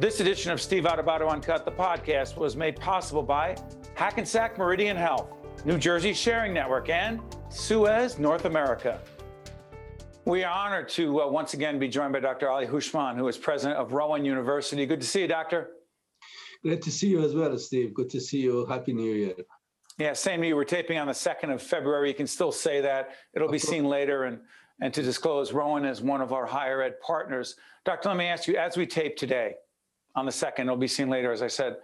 This edition of Steve Adubato Uncut, the podcast, was made possible by Hackensack Meridian Health, New Jersey Sharing Network, and Suez North America. We are honored to uh, once again be joined by Dr. Ali Houshmand, who is president of Rowan University. Good to see you, Doctor. Great to see you as well, Steve. Good to see you. Happy New Year. Yeah, same to you. We're taping on the 2nd of February. You can still say that. It'll be seen later. And, and to disclose, Rowan is one of our higher ed partners. Doctor, let me ask you, as we tape today on the 2nd, it'll be seen later, as I said,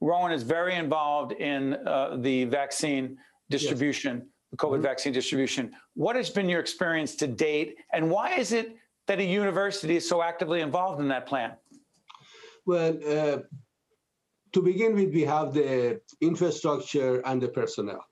Rowan is very involved in uh, the vaccine distribution, yes. the COVID mm-hmm. vaccine distribution. What has been your experience to date? And why is it that a university is so actively involved in that plan? Well, uh, to begin with, we have the infrastructure and the personnel.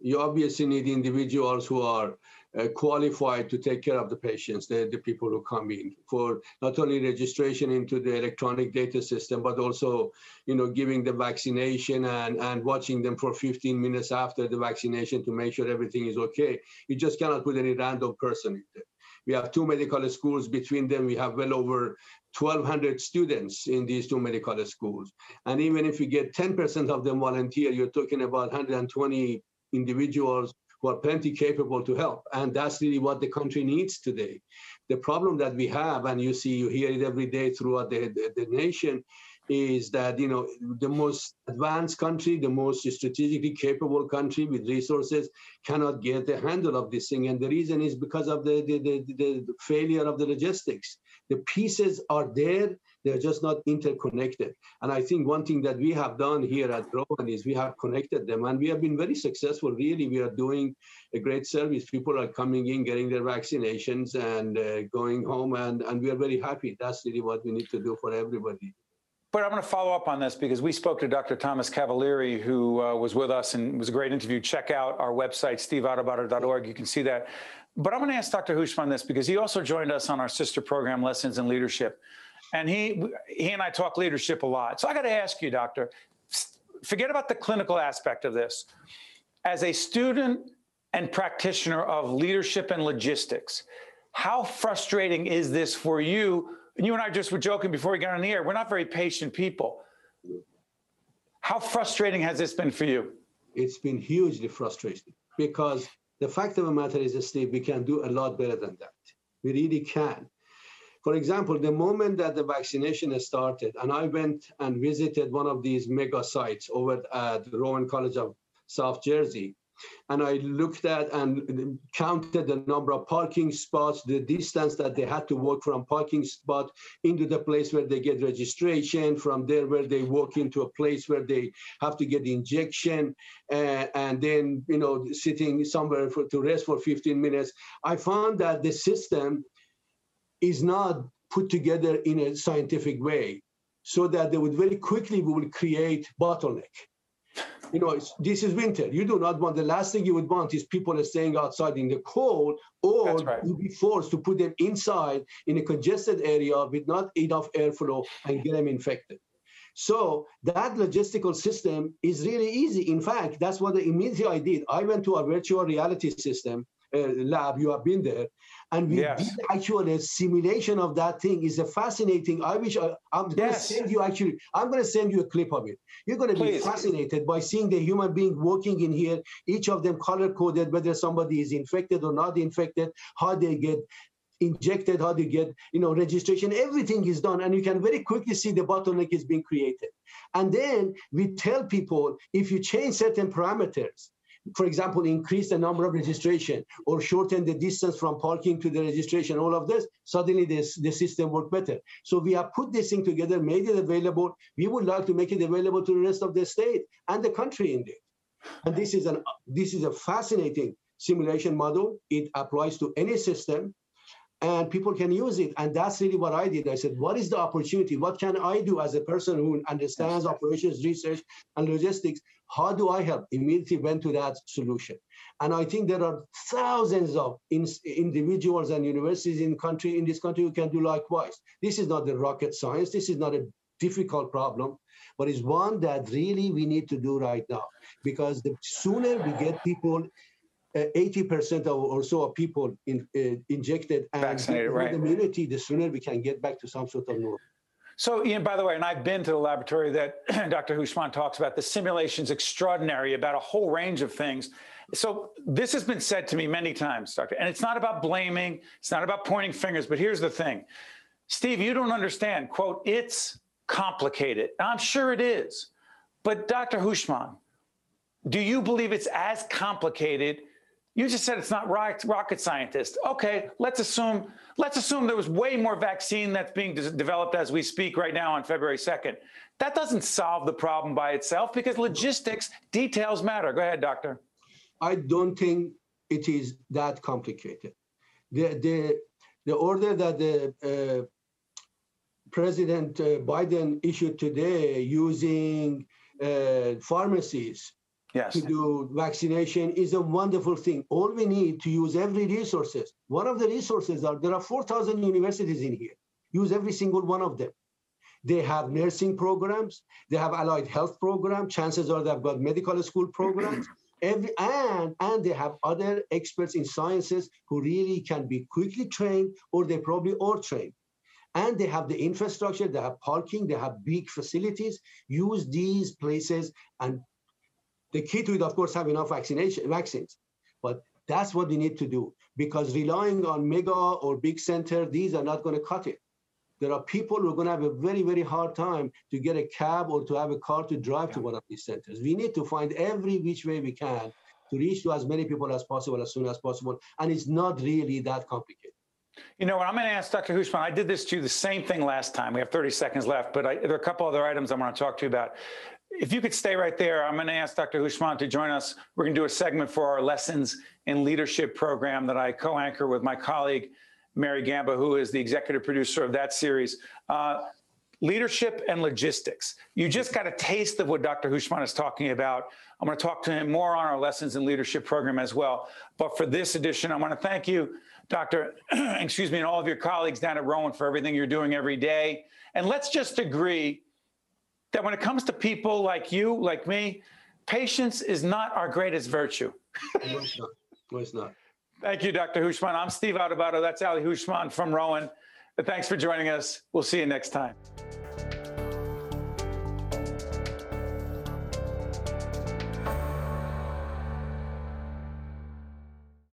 You obviously need individuals who are uh, qualified to take care of the patients, the, the people who come in for not only registration into the electronic data system, but also, you know, giving the vaccination and, and watching them for 15 minutes after the vaccination to make sure everything is okay. You just cannot put any random person in there. We have two medical schools. Between them, we have well over 1,200 students in these two medical schools. And even if you get 10% of them volunteer, you're talking about 120 individuals are plenty capable to help. And that's really what the country needs today. The problem that we have, and you see, you hear it every day throughout the, the, the nation, is that you know the most advanced country, the most strategically capable country with resources cannot get the handle of this thing, and the reason is because of the the, the, the failure of the logistics. The pieces are there, they're just not interconnected. And I think one thing that we have done here at Rowan is we have connected them, and we have been very successful. Really, we are doing a great service. People are coming in, getting their vaccinations, and uh, going home, and and we are very happy. That's really what we need to do for everybody. But I'm going to follow up on this because we spoke to Dr. Thomas Cavalieri, who uh, was with us and was a great interview. Check out our website, steveadubato.org. You can see that. But I'm going to ask Dr. Houshmand this because he also joined us on our sister program, Lessons in Leadership. And he, he and I talk leadership a lot. So I got to ask you, Doctor, forget about the clinical aspect of this. As a student and practitioner of leadership and logistics, how frustrating is this for you you and I just were joking before we got on the air. We're not very patient people. How frustrating has this been for you? It's been hugely frustrating because the fact of the matter is, Steve, we can do a lot better than that. We really can. For example, the moment that the vaccination has started, and I went and visited one of these mega sites over at the Rowan College of South Jersey, and I looked at and counted the number of parking spots, the distance that they had to walk from parking spot into the place where they get registration, from there where they walk into a place where they have to get injection, uh, and then you know sitting somewhere for, to rest for 15 minutes. I found that the system is not put together in a scientific way, so that they would very quickly we will create bottleneck you know, this is winter. You do not want the last thing you would want is people are staying outside in the cold, or right. you be forced to put them inside in a congested area with not enough airflow and get them infected. So that logistical system is really easy. In fact, that's what the immediately I did. I went to a virtual reality system Uh, lab. You have been there, and we yes. did actually a simulation of that thing. is a fascinating. I wish uh, I, am going to send you actually. I'm going to send you a clip of it. You're going to be fascinated by seeing the human being walking in here. Each of them color coded, whether somebody is infected or not infected, how they get injected, how they get, you know, registration, everything is done. And you can very quickly see the bottleneck is being created. And then we tell people if you change certain parameters, for example, increase the number of registration or shorten the distance from parking to the registration, all of this, suddenly this, the system work better. So we have put this thing together, made it available. We would like to make it available to the rest of the state and the country indeed. And this is an this is a fascinating simulation model. It applies to any system and people can use it. And that's really what I did. I said, what is the opportunity? What can I do as a person who understands operations, research, and logistics? How do I help? Immediately went to that solution. And I think there are thousands of in, individuals and universities in country in this country who can do likewise. This is not the rocket science. This is not a difficult problem, but it's one that really we need to do right now. Because the sooner we get people 80% or so of people in, uh, injected and vaccinated, right. immunity, the sooner we can get back to some sort of normal. So, Ian, by the way, and I've been to the laboratory that Dr. Houshmand talks about. The simulation's extraordinary about a whole range of things. So, this has been said to me many times, Doctor, and it's not about blaming, it's not about pointing fingers, but here's the thing Steve, you don't understand. Quote, it's complicated. I'm sure it is. But, Dr. Houshmand, do you believe it's as complicated? You just said it's not rocket scientist. Okay, let's assume let's assume there was way more vaccine that's being de- developed as we speak right now on February 2nd. That doesn't solve the problem by itself because logistics details matter. Go ahead, doctor. I don't think it is that complicated. The the the order that the uh, President uh, Biden issued today using uh, pharmacies Yes. to do vaccination is a wonderful thing. All we need to use every resources. One of the resources are there are 4,000 universities in here. Use every single one of them. They have nursing programs. They have allied health program. Chances are they've got medical school programs. Every and and they have other experts in sciences who really can be quickly trained, or they probably are trained. And they have the infrastructure. They have parking. They have big facilities. Use these places and the key to it, of course, have enough vaccination vaccines. But that's what we need to do because relying on mega or big center, these are not going to cut it. There are people who are going to have a very, very hard time to get a cab or to have a car to drive to one of these centers. We need to find every which way we can to reach to as many people as possible as soon as possible. And it's not really that complicated. You know what? I'm going to ask Dr. Houshmand. I did this to you the same thing last time. We have 30 seconds left, but I, there are a couple other items I want to talk to you about. If you could stay right there, I'm going to ask Dr. Houshmand to join us. We're going to do a segment for our Lessons in Leadership program that I co anchor with my colleague, Mary Gamba, who is the executive producer of that series. Uh, leadership and logistics. You just got a taste of what Dr. Houshmand is talking about. I'm going to talk to him more on our Lessons in Leadership program as well. But for this edition, I want to thank you, Dr. excuse me, and all of your colleagues down at Rowan for everything you're doing every day. And let's just agree that when it comes to people like you, like me, patience is not our greatest virtue. no, it's not. No, it's not. Thank you, Dr. Houshmand. I'm Steve Adubato. That's Ali Houshmand from Rowan. Thanks for joining us. We'll see you next time.